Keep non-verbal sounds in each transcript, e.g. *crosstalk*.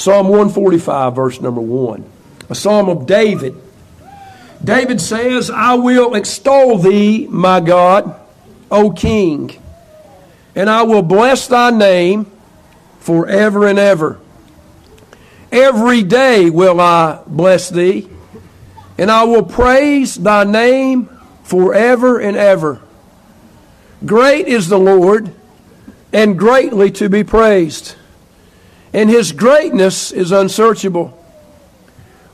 Psalm 145, verse number 1. A psalm of David. David says, I will extol thee, my God, O King, and I will bless thy name forever and ever. Every day will I bless thee, and I will praise thy name forever and ever. Great is the Lord, and greatly to be praised, and his greatness is unsearchable.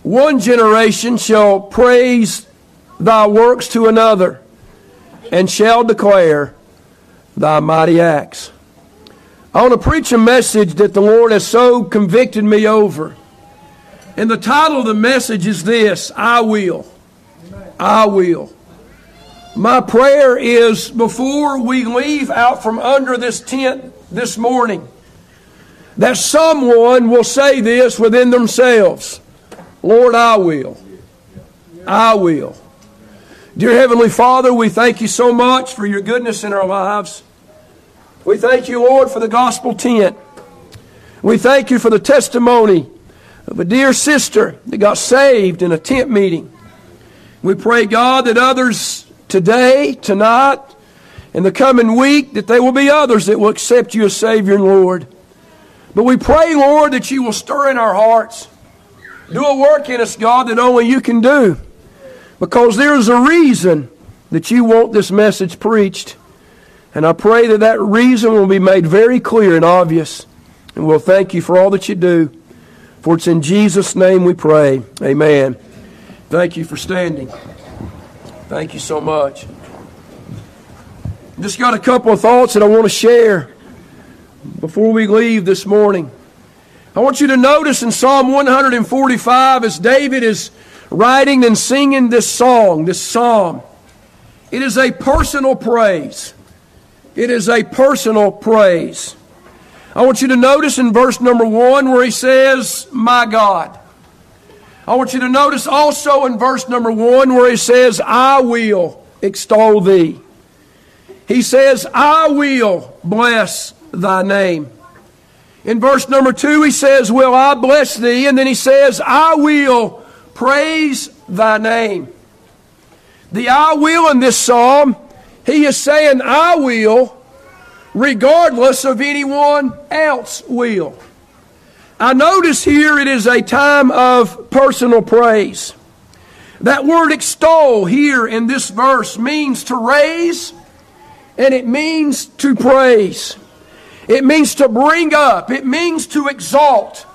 One generation shall praise thy works to another, and shall declare thy mighty acts. I want to preach a message that the Lord has so convicted me over. And the title of the message is this I will. I will. My prayer is before we leave out from under this tent this morning, that someone will say this within themselves Lord, I will. I will. Dear Heavenly Father, we thank you so much for your goodness in our lives. We thank you, Lord, for the gospel tent. We thank you for the testimony of a dear sister that got saved in a tent meeting. We pray, God, that others today, tonight, in the coming week, that there will be others that will accept you as Savior and Lord. But we pray, Lord, that you will stir in our hearts. Do a work in us, God, that only you can do. Because there is a reason that you want this message preached. And I pray that that reason will be made very clear and obvious. And we'll thank you for all that you do. For it's in Jesus' name we pray. Amen. Thank you for standing. Thank you so much. Just got a couple of thoughts that I want to share before we leave this morning. I want you to notice in Psalm 145 as David is writing and singing this song, this psalm, it is a personal praise. It is a personal praise. I want you to notice in verse number one where he says, My God. I want you to notice also in verse number one where he says, I will extol thee. He says, I will bless thy name. In verse number two, he says, Will I bless thee? And then he says, I will praise thy name. The I will in this psalm, he is saying, I will, regardless of anyone else will. I notice here it is a time of personal praise. That word extol here in this verse means to raise and it means to praise. It means to bring up. It means to exalt.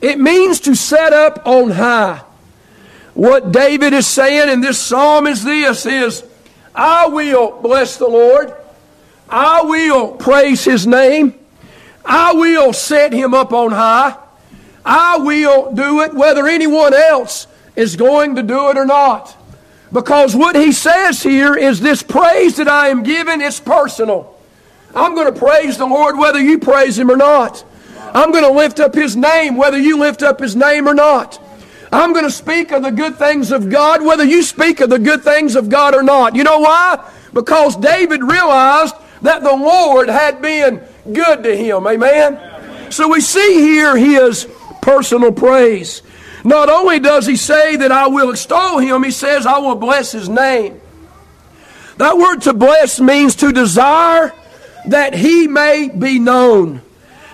It means to set up on high. What David is saying in this psalm is this is I will bless the Lord. I will praise his name. I will set him up on high. I will do it whether anyone else is going to do it or not. Because what he says here is this praise that I am giving is personal. I'm going to praise the Lord whether you praise Him or not. I'm going to lift up His name whether you lift up His name or not. I'm going to speak of the good things of God whether you speak of the good things of God or not. You know why? Because David realized that the Lord had been good to him. Amen? So we see here his personal praise. Not only does he say that I will extol him, he says, I will bless his name. That word to bless means to desire that he may be known.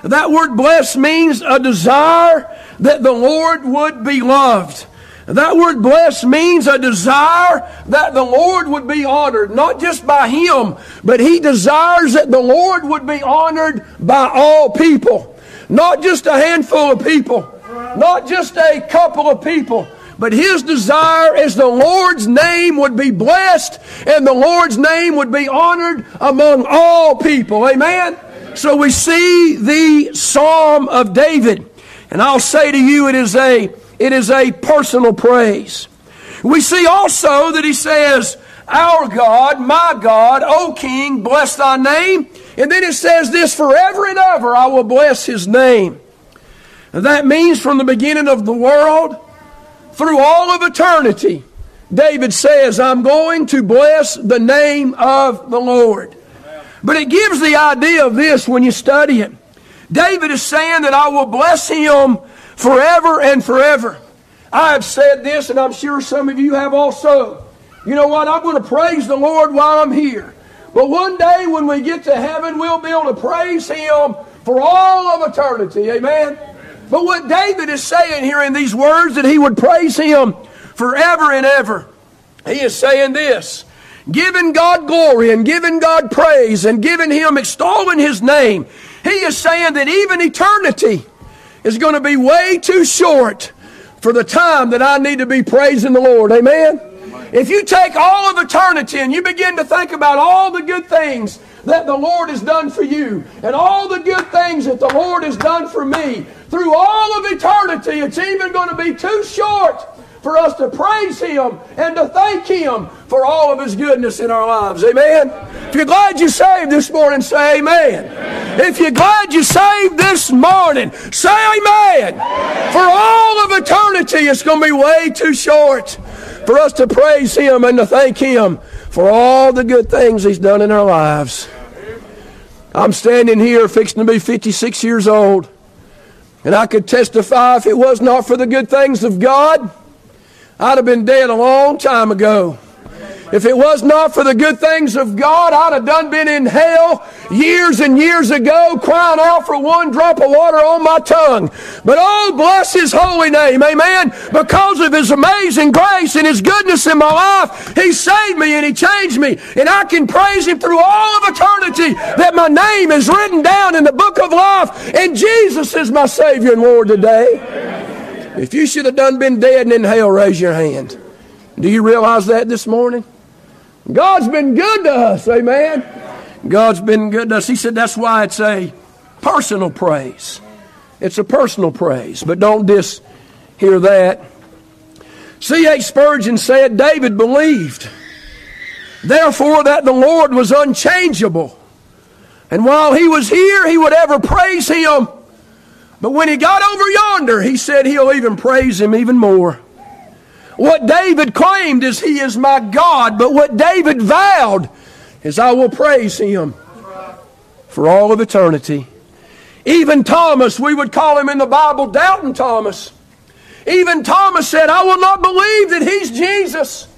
That word bless means a desire that the Lord would be loved. That word bless means a desire that the Lord would be honored, not just by him, but he desires that the Lord would be honored by all people. Not just a handful of people, not just a couple of people, but his desire is the Lord's name would be blessed and the Lord's name would be honored among all people. Amen? So we see the Psalm of David. And I'll say to you, it is a, it is a personal praise. We see also that he says, Our God, my God, O King, bless thy name. And then it says this, forever and ever I will bless his name. And that means from the beginning of the world through all of eternity, David says, I'm going to bless the name of the Lord. But it gives the idea of this when you study it. David is saying that I will bless him forever and forever. I have said this, and I'm sure some of you have also. You know what? I'm going to praise the Lord while I'm here. But one day when we get to heaven, we'll be able to praise Him for all of eternity. Amen? But what David is saying here in these words that he would praise Him forever and ever, he is saying this giving God glory and giving God praise and giving Him, extolling His name. He is saying that even eternity is going to be way too short for the time that I need to be praising the Lord. Amen? If you take all of eternity and you begin to think about all the good things that the Lord has done for you and all the good things that the Lord has done for me through all of eternity, it's even going to be too short for us to praise Him and to thank Him for all of His goodness in our lives. Amen. If you're glad you saved this morning, say amen. amen. If you're glad you saved this morning, say amen. amen. For all of eternity, it's going to be way too short for us to praise Him and to thank Him for all the good things He's done in our lives. I'm standing here fixing to be 56 years old. And I could testify if it was not for the good things of God, I'd have been dead a long time ago. If it was not for the good things of God, I'd have done been in hell years and years ago, crying out for one drop of water on my tongue. But oh, bless His holy name, amen. Because of His amazing grace and His goodness in my life, He saved me and He changed me. And I can praise Him through all of eternity that my name is written down in the book of life. And Jesus is my Savior and Lord today. If you should have done been dead and in hell, raise your hand. Do you realize that this morning? God's been good to us, amen. God's been good to us. He said that's why it's a personal praise. It's a personal praise, but don't dis hear that. C.H. Spurgeon said David believed, therefore, that the Lord was unchangeable. And while he was here, he would ever praise him but when he got over yonder, he said he'll even praise him even more. What David claimed is he is my God, but what David vowed is I will praise him for all of eternity. Even Thomas, we would call him in the Bible Doubting Thomas. Even Thomas said, I will not believe that he's Jesus.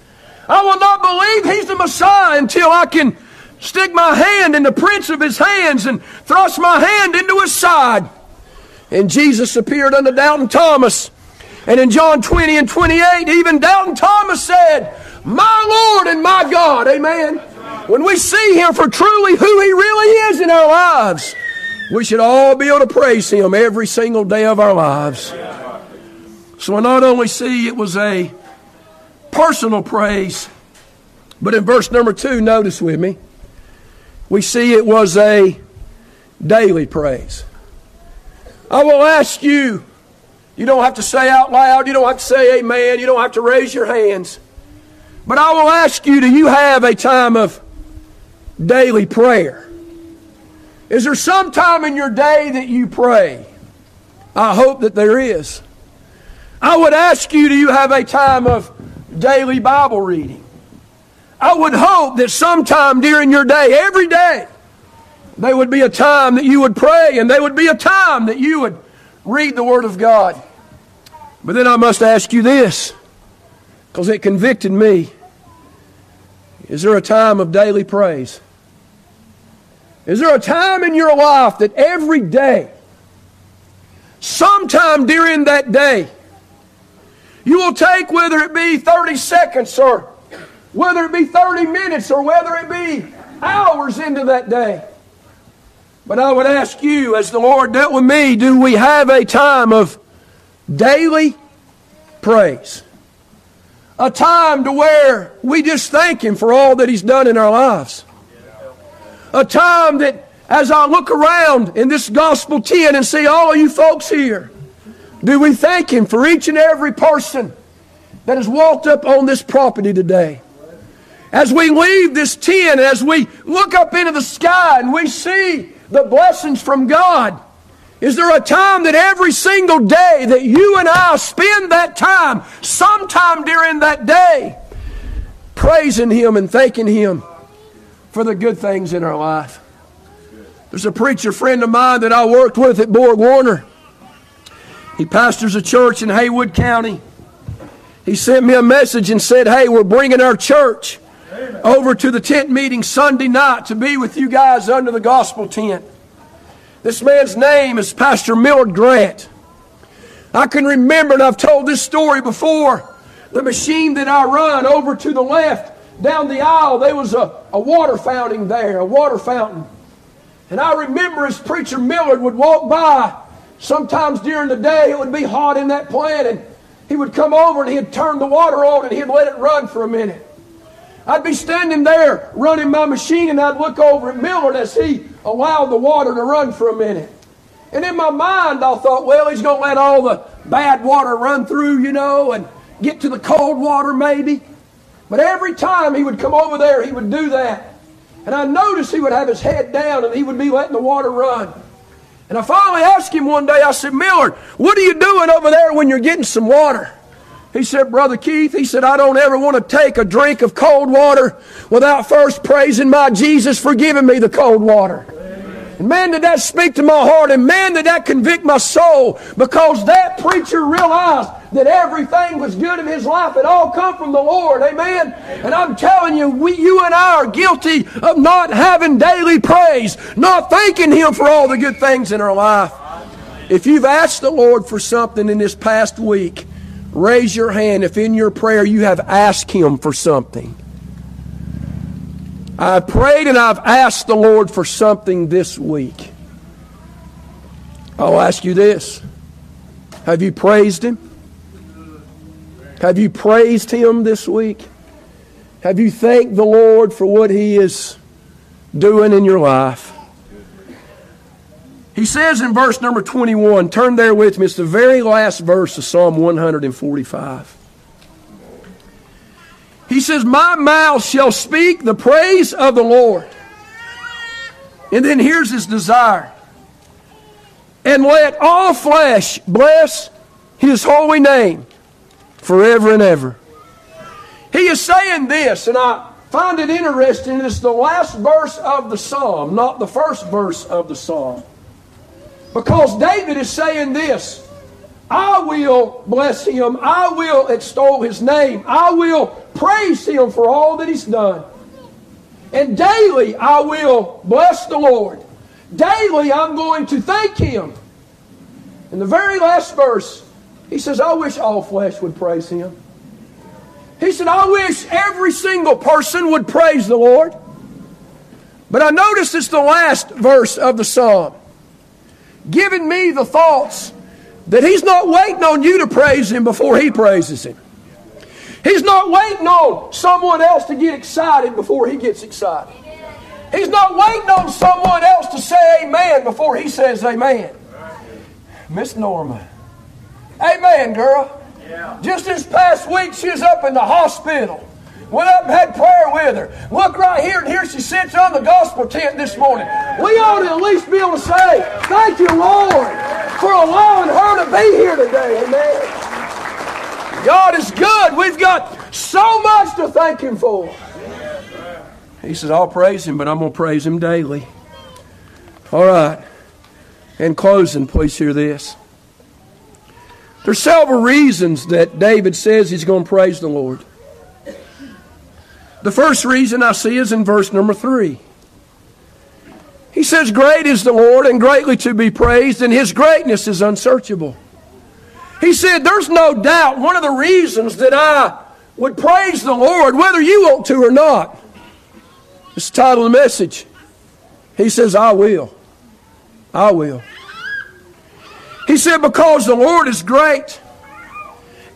I will not believe he's the Messiah until I can stick my hand in the prints of his hands and thrust my hand into his side. And Jesus appeared unto Doubting Thomas. And in John 20 and 28, even Doubting Thomas said, My Lord and my God. Amen. When we see Him for truly who He really is in our lives, we should all be able to praise Him every single day of our lives. So I not only see it was a personal praise, but in verse number two, notice with me, we see it was a daily praise. I will ask you. You don't have to say out loud. You don't have to say amen. You don't have to raise your hands. But I will ask you do you have a time of daily prayer? Is there some time in your day that you pray? I hope that there is. I would ask you do you have a time of daily Bible reading? I would hope that sometime during your day, every day, there would be a time that you would pray, and there would be a time that you would read the Word of God. But then I must ask you this, because it convicted me. Is there a time of daily praise? Is there a time in your life that every day, sometime during that day, you will take, whether it be 30 seconds or whether it be 30 minutes or whether it be hours into that day, but I would ask you, as the Lord dealt with me, do we have a time of daily praise? A time to where we just thank Him for all that He's done in our lives. A time that, as I look around in this gospel tent and see all of you folks here, do we thank Him for each and every person that has walked up on this property today? As we leave this tent, as we look up into the sky and we see the blessings from God? Is there a time that every single day that you and I spend that time, sometime during that day, praising Him and thanking Him for the good things in our life? There's a preacher friend of mine that I worked with at Borg Warner. He pastors a church in Haywood County. He sent me a message and said, Hey, we're bringing our church over to the tent meeting Sunday night to be with you guys under the gospel tent. This man's name is Pastor Millard Grant. I can remember, and I've told this story before, the machine that I run over to the left down the aisle, there was a, a water fountain there, a water fountain. And I remember as Preacher Millard would walk by, sometimes during the day it would be hot in that plant, and he would come over and he'd turn the water on and he'd let it run for a minute. I'd be standing there running my machine and I'd look over at Millard as he allowed the water to run for a minute. And in my mind, I thought, well, he's going to let all the bad water run through, you know, and get to the cold water maybe. But every time he would come over there, he would do that. And I noticed he would have his head down and he would be letting the water run. And I finally asked him one day, I said, Millard, what are you doing over there when you're getting some water? He said, Brother Keith, he said, I don't ever want to take a drink of cold water without first praising my Jesus for giving me the cold water. And man, did that speak to my heart, and man, did that convict my soul because that preacher realized that everything was good in his life. It all come from the Lord. Amen. And I'm telling you, we, you and I are guilty of not having daily praise, not thanking Him for all the good things in our life. If you've asked the Lord for something in this past week, raise your hand if in your prayer you have asked Him for something. I've prayed and I've asked the Lord for something this week. I'll ask you this Have you praised Him? Have you praised Him this week? Have you thanked the Lord for what He is doing in your life? He says in verse number 21, turn there with me, it's the very last verse of Psalm 145. He says, My mouth shall speak the praise of the Lord. And then here's his desire. And let all flesh bless his holy name forever and ever. He is saying this, and I find it interesting. It's the last verse of the psalm, not the first verse of the psalm. Because David is saying this I will bless him. I will extol his name. I will praise him for all that he's done. And daily I will bless the Lord. Daily I'm going to thank him. In the very last verse, he says, I wish all flesh would praise him. He said, I wish every single person would praise the Lord. But I notice it's the last verse of the psalm, giving me the thoughts that He's not waiting on you to praise Him before He praises Him. He's not waiting on someone else to get excited before He gets excited. He's not waiting on someone else to say amen before He says amen. Miss Norma. Amen, girl. Yeah. Just this past week, she was up in the hospital. Went up and had prayer with her. Look right here, and here she sits on the gospel tent this morning. We ought to at least be able to say, Thank you, Lord, for allowing her to be here today. Amen. God is good. We've got so much to thank Him for. He says, I'll praise Him, but I'm going to praise Him daily. All right. In closing, please hear this. There's several reasons that David says he's going to praise the Lord. The first reason I see is in verse number three. He says, Great is the Lord and greatly to be praised, and his greatness is unsearchable. He said, There's no doubt one of the reasons that I would praise the Lord, whether you want to or not. It's the title of the message. He says, I will. I will. He said, Because the Lord is great,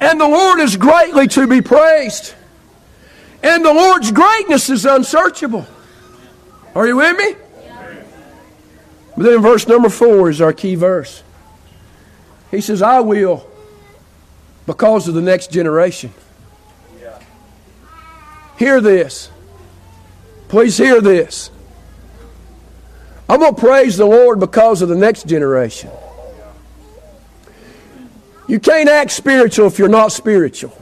and the Lord is greatly to be praised. And the Lord's greatness is unsearchable. Are you with me? But then verse number four is our key verse. He says, I will because of the next generation. Hear this. Please hear this. I'm going to praise the Lord because of the next generation. You can't act spiritual if you're not spiritual.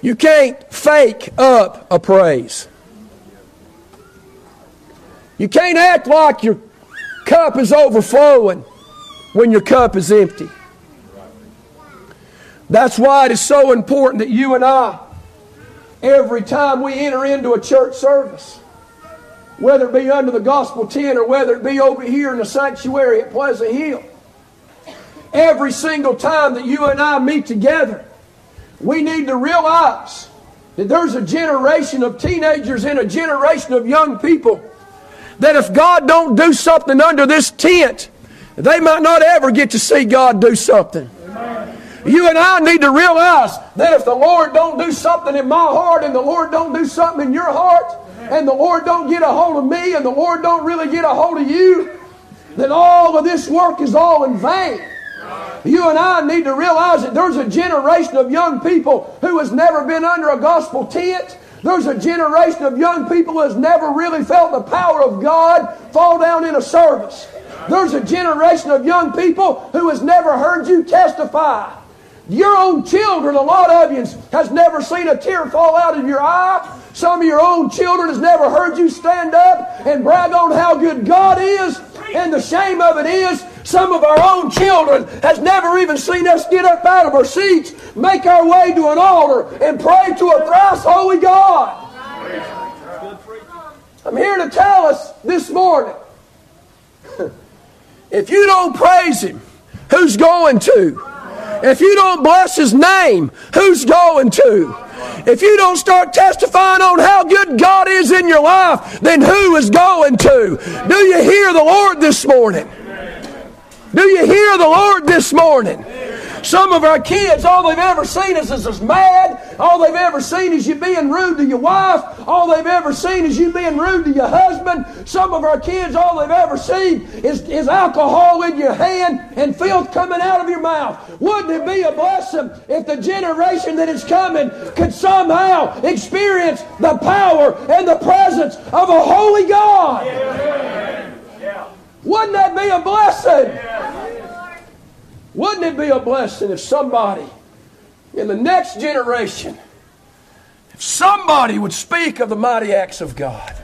You can't fake up a praise. You can't act like your cup is overflowing when your cup is empty. That's why it is so important that you and I, every time we enter into a church service, whether it be under the gospel tent or whether it be over here in the sanctuary at Pleasant Hill, every single time that you and I meet together, we need to realize that there's a generation of teenagers and a generation of young people that if God don't do something under this tent, they might not ever get to see God do something. You and I need to realize that if the Lord don't do something in my heart and the Lord don't do something in your heart and the Lord don't get a hold of me and the Lord don't really get a hold of you, then all of this work is all in vain. You and I need to realize that there's a generation of young people who has never been under a gospel tent. There's a generation of young people who has never really felt the power of God fall down in a service. There's a generation of young people who has never heard you testify. Your own children, a lot of you, has never seen a tear fall out of your eye. Some of your own children has never heard you stand up and brag on how good God is. And the shame of it is, some of our own children has never even seen us get up out of our seats, make our way to an altar, and pray to a thrice holy God. I'm here to tell us this morning *laughs* if you don't praise Him, who's going to? If you don't bless His name, who's going to? If you don't start testifying on how good God is in your life, then who is going to? Do you hear the Lord this morning? Do you hear the Lord this morning? Some of our kids, all they've ever seen is us mad. All they've ever seen is you being rude to your wife. All they've ever seen is you being rude to your husband. Some of our kids, all they've ever seen is, is alcohol in your hand and filth coming out of your mouth. Wouldn't it be a blessing if the generation that is coming could somehow experience the power and the presence of a holy God? Wouldn't that be a blessing? Wouldn't it be a blessing if somebody in the next generation, if somebody would speak of the mighty acts of God?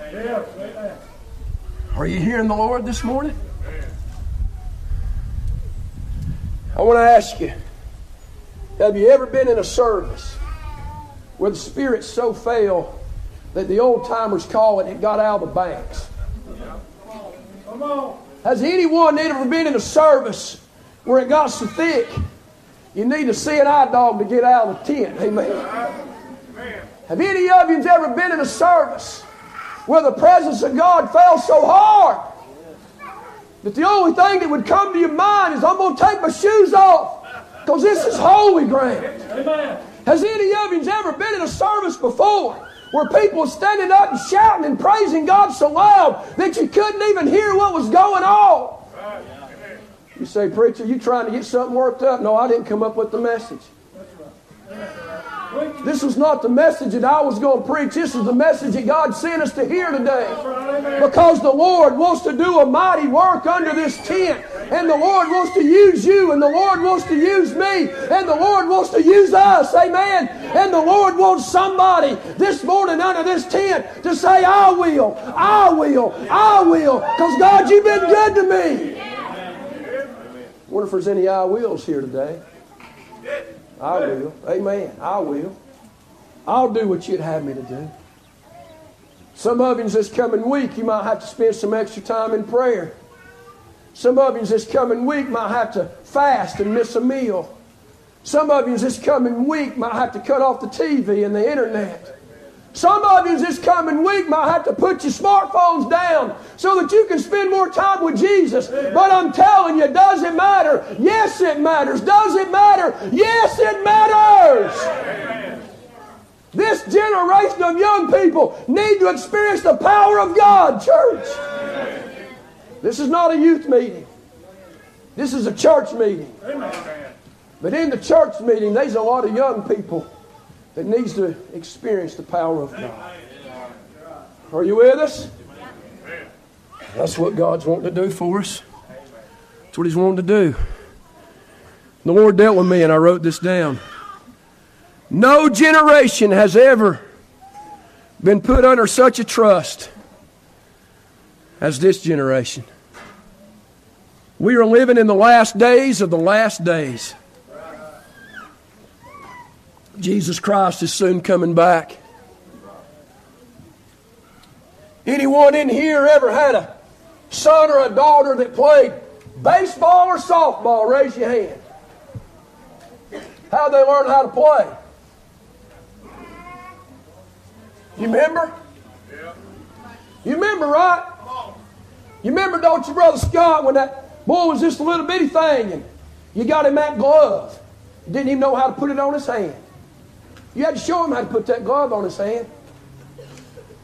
Are you hearing the Lord this morning? I want to ask you have you ever been in a service where the Spirit so fell that the old timers call it, it got out of the banks? Has anyone ever been in a service where it got so thick, you need a eye dog to get out of the tent. Amen. Have any of you ever been in a service where the presence of God fell so hard that the only thing that would come to your mind is, I'm going to take my shoes off because this is holy ground? Amen. Has any of you ever been in a service before where people were standing up and shouting and praising God so loud that you couldn't even hear what was going on? You say, Preacher, you trying to get something worked up? No, I didn't come up with the message. This was not the message that I was going to preach. This is the message that God sent us to hear today. Because the Lord wants to do a mighty work under this tent. And the Lord wants to use you. And the Lord wants to use me. And the Lord wants to use us. Amen. And the Lord wants somebody this morning under this tent to say, I will. I will. I will. Because God, you've been good to me wonder if there's any I wills here today. I will. Amen. I will. I'll do what you'd have me to do. Some of you this coming week, you might have to spend some extra time in prayer. Some of you this coming week might have to fast and miss a meal. Some of you this coming week might have to cut off the TV and the internet. Some of you this coming week might have to put your smartphones down so that you can spend more time with Jesus. But I'm telling you, does it matter? Yes, it matters. Does it matter? Yes, it matters. This generation of young people need to experience the power of God, church. This is not a youth meeting. This is a church meeting. But in the church meeting, there's a lot of young people that needs to experience the power of God. Are you with us? That's what God's wanting to do for us. That's what He's wanting to do. The Lord dealt with me, and I wrote this down. No generation has ever been put under such a trust as this generation. We are living in the last days of the last days. Jesus Christ is soon coming back. Anyone in here ever had a son or a daughter that played baseball or softball? Raise your hand. How'd they learn how to play? You remember? You remember, right? You remember, don't you, Brother Scott, when that boy was just a little bitty thing and you got him that glove? Didn't even know how to put it on his hand. You had to show him how to put that glove on his hand.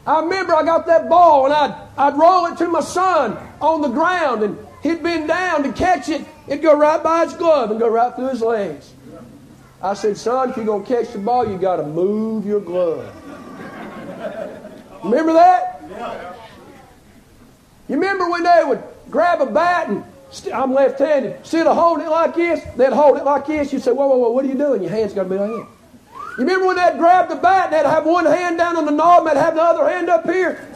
I remember I got that ball and I'd, I'd roll it to my son on the ground and he'd bend down to catch it. It'd go right by his glove and go right through his legs. I said, son, if you're going to catch the ball, you got to move your glove. Remember that? You remember when they would grab a bat and i I'm left-handed. Instead of holding it like this, they'd hold it like this. You'd say, whoa, whoa, whoa, what are you doing? Your hand's got to be like this. You remember when they'd grab the bat and they'd have one hand down on the knob and they'd have the other hand up here?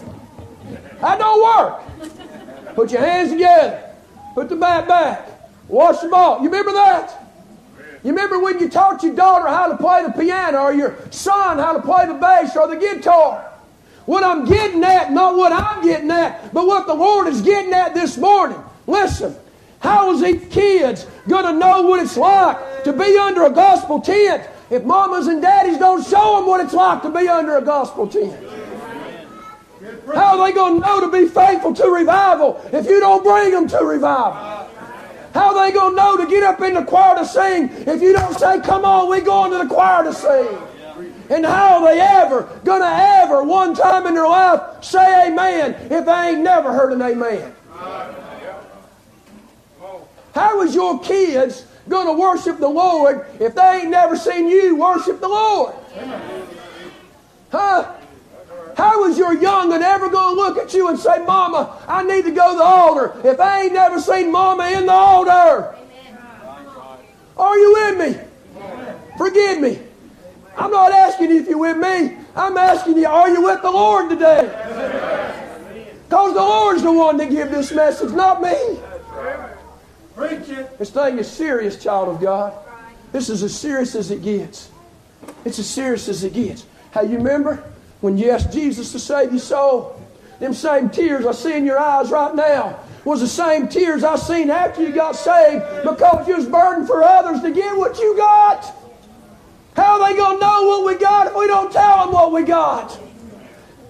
That don't work. Put your hands together. Put the bat back. Watch the ball. You remember that? You remember when you taught your daughter how to play the piano or your son how to play the bass or the guitar? What I'm getting at, not what I'm getting at, but what the Lord is getting at this morning. Listen, how is these kids going to know what it's like to be under a gospel tent if mamas and daddies don't show them what it's like to be under a gospel tent? How are they going to know to be faithful to revival if you don't bring them to revival? How are they going to know to get up in the choir to sing if you don't say, Come on, we go into the choir to sing? And how are they ever going to ever, one time in their life, say amen if they ain't never heard an amen? How is your kids going to worship the Lord if they ain't never seen you worship the Lord? Huh? How is your young and ever going to look at you and say, Mama, I need to go to the altar if they ain't never seen Mama in the altar? Are you with me? Forgive me. I'm not asking you if you're with me. I'm asking you, are you with the Lord today? Because the Lord's the one that give this message, not me. This thing is serious, child of God. This is as serious as it gets. It's as serious as it gets. How you remember when you asked Jesus to save your soul? Them same tears I see in your eyes right now was the same tears I seen after you got saved because you was burdened for others to get what you got. How are they going to know what we got if we don't tell them what we got?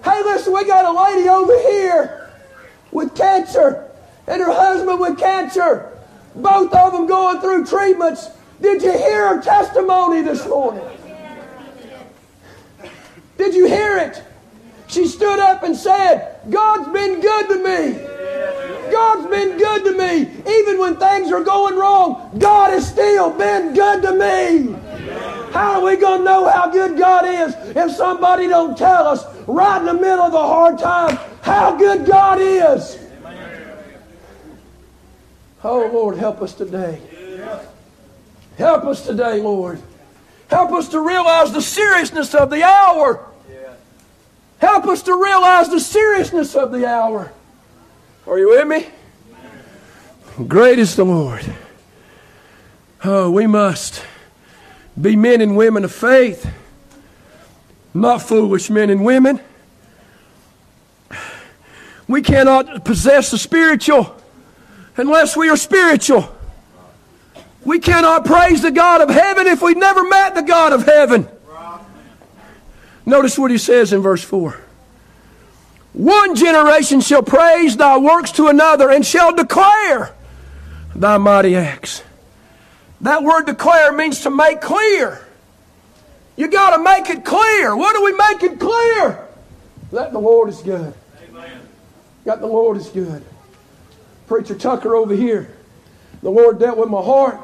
Hey, listen, we got a lady over here with cancer and her husband with cancer. Both of them going through treatments. Did you hear her testimony this morning? Did you hear it? She stood up and said, God's been good to me. God's been good to me. Even when things are going wrong, God has still been good to me. How are we going to know how good God is if somebody don't tell us right in the middle of the hard time how good God is? Oh, Lord, help us today. Help us today, Lord. Help us to realize the seriousness of the hour. Help us to realize the seriousness of the hour. Are you with me? Great is the Lord. Oh, we must be men and women of faith, not foolish men and women. We cannot possess the spiritual unless we are spiritual. We cannot praise the God of heaven if we've never met the God of heaven. Notice what he says in verse 4. One generation shall praise thy works to another and shall declare thy mighty acts. That word declare means to make clear. You got to make it clear. What are we making clear? That the Lord is good. Amen. Got the Lord is good. Preacher Tucker over here. The Lord dealt with my heart.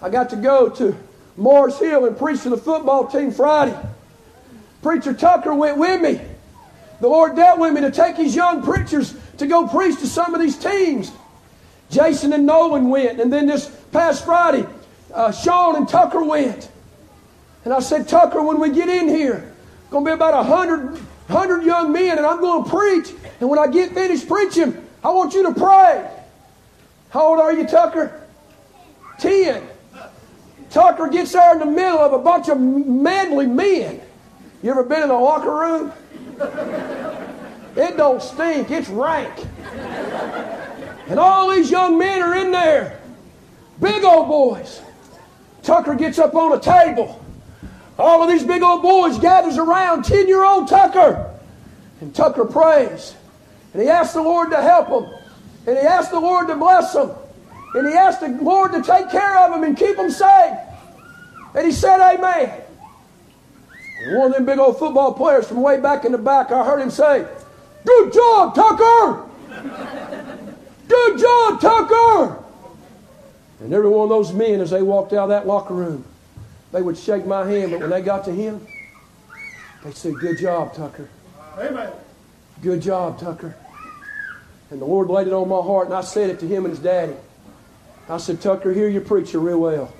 I got to go to Mars Hill and preach to the football team Friday. Preacher Tucker went with me. The Lord dealt with me to take these young preachers to go preach to some of these teams. Jason and Nolan went, and then this past Friday, uh, Sean and Tucker went. And I said, Tucker, when we get in here, going to be about a hundred, hundred young men, and I'm going to preach. And when I get finished preaching, I want you to pray. How old are you, Tucker? Ten. Tucker gets there in the middle of a bunch of manly men. You ever been in a locker room? It don't stink, it's rank. And all these young men are in there. Big old boys. Tucker gets up on a table. All of these big old boys gathers around 10-year-old Tucker. And Tucker prays. And he asked the Lord to help him. And he asked the Lord to bless him. And he asked the Lord to take care of him and keep him safe. And he said, Amen. And one of them big old football players from way back in the back, I heard him say, Good job, Tucker! Good job, Tucker! And every one of those men, as they walked out of that locker room, they would shake my hand, but when they got to him, they'd say, Good job, Tucker. Amen. Good job, Tucker. And the Lord laid it on my heart, and I said it to him and his daddy. I said, Tucker, hear your preacher real well.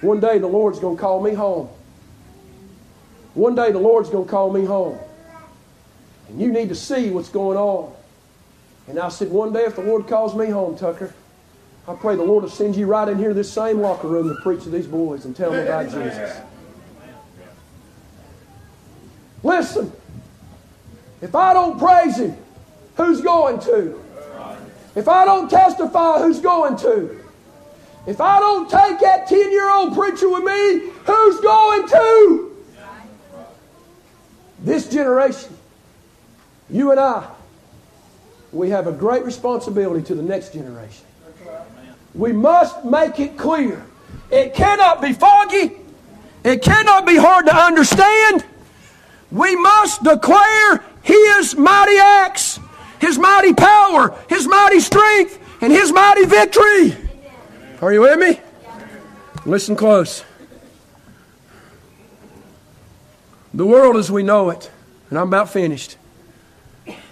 One day the Lord's going to call me home. One day the Lord's going to call me home. And you need to see what's going on. And I said, one day if the Lord calls me home, Tucker, I pray the Lord will send you right in here this same locker room to preach to these boys and tell them about Jesus. Listen, if I don't praise Him, who's going to? If I don't testify, who's going to? If I don't take that 10 year old preacher with me, who's going to? This generation, you and I, we have a great responsibility to the next generation. We must make it clear. It cannot be foggy. It cannot be hard to understand. We must declare His mighty acts, His mighty power, His mighty strength, and His mighty victory. Are you with me? Listen close. The world as we know it, and I'm about finished.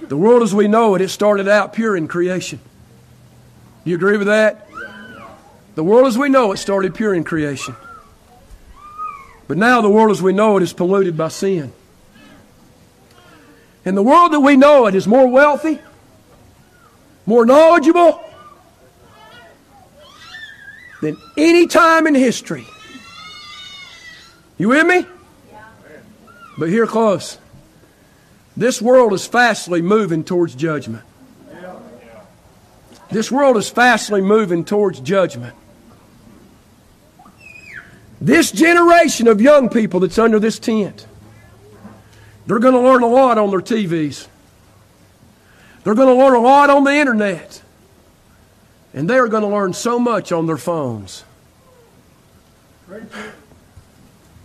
The world as we know it, it started out pure in creation. You agree with that? The world as we know it started pure in creation. But now the world as we know it is polluted by sin. And the world that we know it is more wealthy, more knowledgeable, than any time in history. You with me? But here close. This world is fastly moving towards judgment. This world is fastly moving towards judgment. This generation of young people that's under this tent, they're going to learn a lot on their TVs. They're going to learn a lot on the internet. And they are going to learn so much on their phones.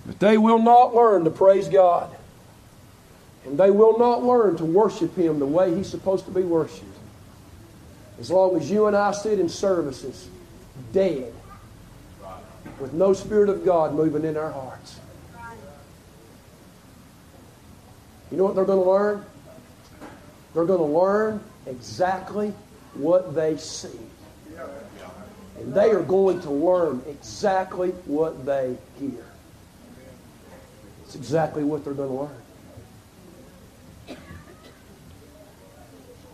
But they will not learn to praise God. And they will not learn to worship Him the way He's supposed to be worshiped. As long as you and I sit in services dead with no Spirit of God moving in our hearts. You know what they're going to learn? They're going to learn exactly what they see. And they are going to learn exactly what they hear. It's exactly what they're going to learn.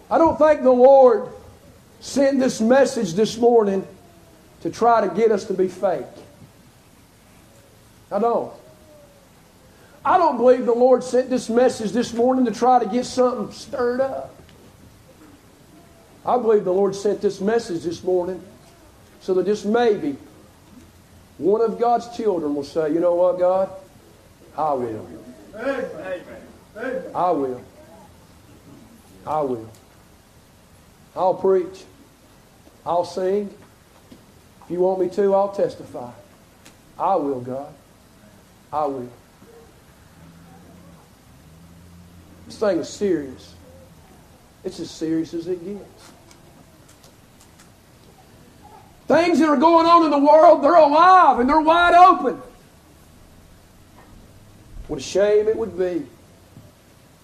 I don't think the Lord sent this message this morning to try to get us to be fake. I don't. I don't believe the Lord sent this message this morning to try to get something stirred up. I believe the Lord sent this message this morning so that just maybe one of God's children will say, you know what, God? I will. I will. I will. I'll preach. I'll sing. If you want me to, I'll testify. I will, God. I will. This thing is serious. It's as serious as it gets. Things that are going on in the world, they're alive and they're wide open. What a shame it would be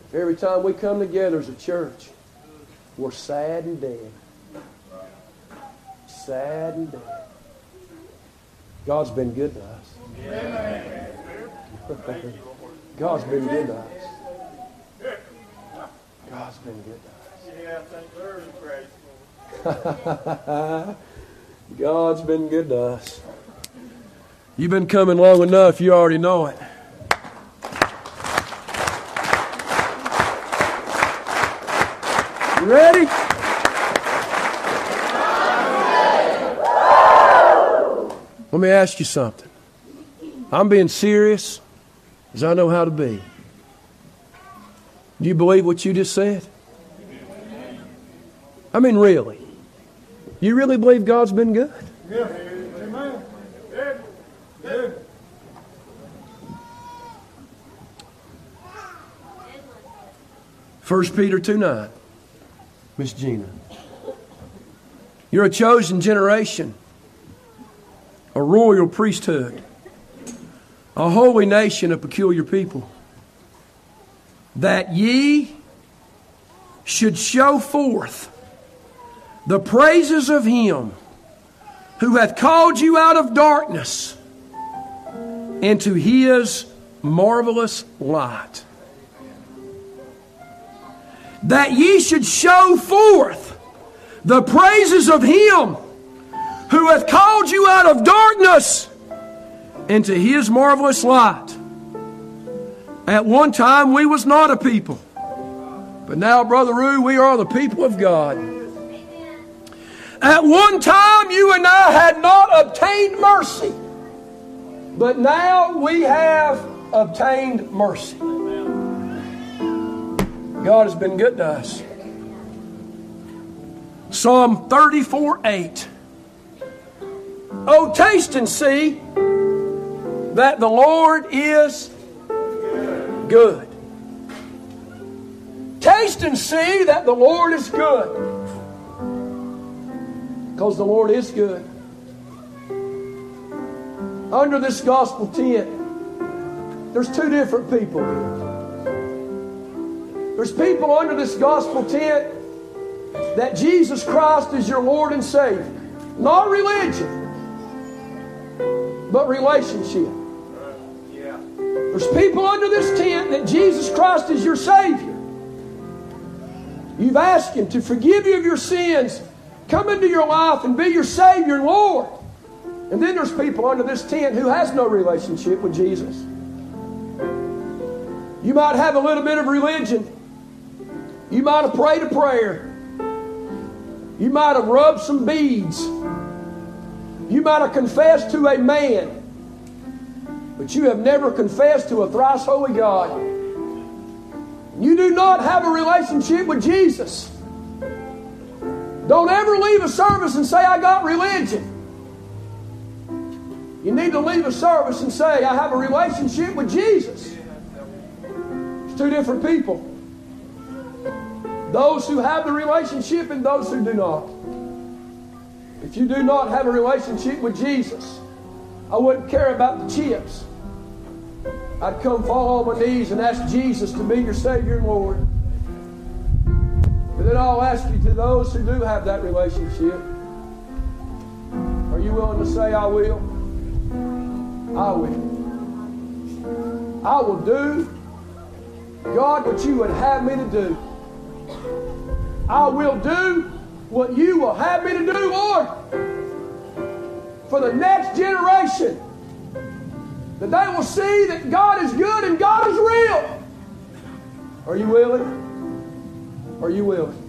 if every time we come together as a church, we're sad and dead. Sad and dead. God's been good to us. *laughs* God's been good to us. God's been good to us. God's been good to us. You've been coming long enough, you already know it. You ready? Let me ask you something. I'm being serious as I know how to be. Do you believe what you just said? I mean, really. You really believe God's been good? Yeah. Amen. First Peter 2 9. Miss Gina. You're a chosen generation, a royal priesthood, a holy nation, a peculiar people, that ye should show forth the praises of him who hath called you out of darkness into his marvelous light. That ye should show forth the praises of him who hath called you out of darkness into his marvelous light. At one time we was not a people. But now, Brother Rue, we are the people of God. At one time you and I had not obtained mercy. But now we have obtained mercy. God has been good to us. Psalm 34 8. Oh, taste and see that the Lord is good. Taste and see that the Lord is good. Because the Lord is good. Under this gospel tent, there's two different people. There's people under this gospel tent that Jesus Christ is your Lord and Savior. Not religion, but relationship. There's people under this tent that Jesus Christ is your Savior. You've asked Him to forgive you of your sins, come into your life and be your Savior and Lord. And then there's people under this tent who has no relationship with Jesus. You might have a little bit of religion. You might have prayed a prayer. You might have rubbed some beads. You might have confessed to a man. But you have never confessed to a thrice holy God. You do not have a relationship with Jesus. Don't ever leave a service and say, I got religion. You need to leave a service and say, I have a relationship with Jesus. It's two different people. Those who have the relationship and those who do not. If you do not have a relationship with Jesus, I wouldn't care about the chips. I'd come fall on my knees and ask Jesus to be your Savior and Lord. But then I'll ask you to those who do have that relationship, are you willing to say, I will? I will. I will do, God, what you would have me to do. I will do what you will have me to do, Lord, for the next generation. That they will see that God is good and God is real. Are you willing? Are you willing?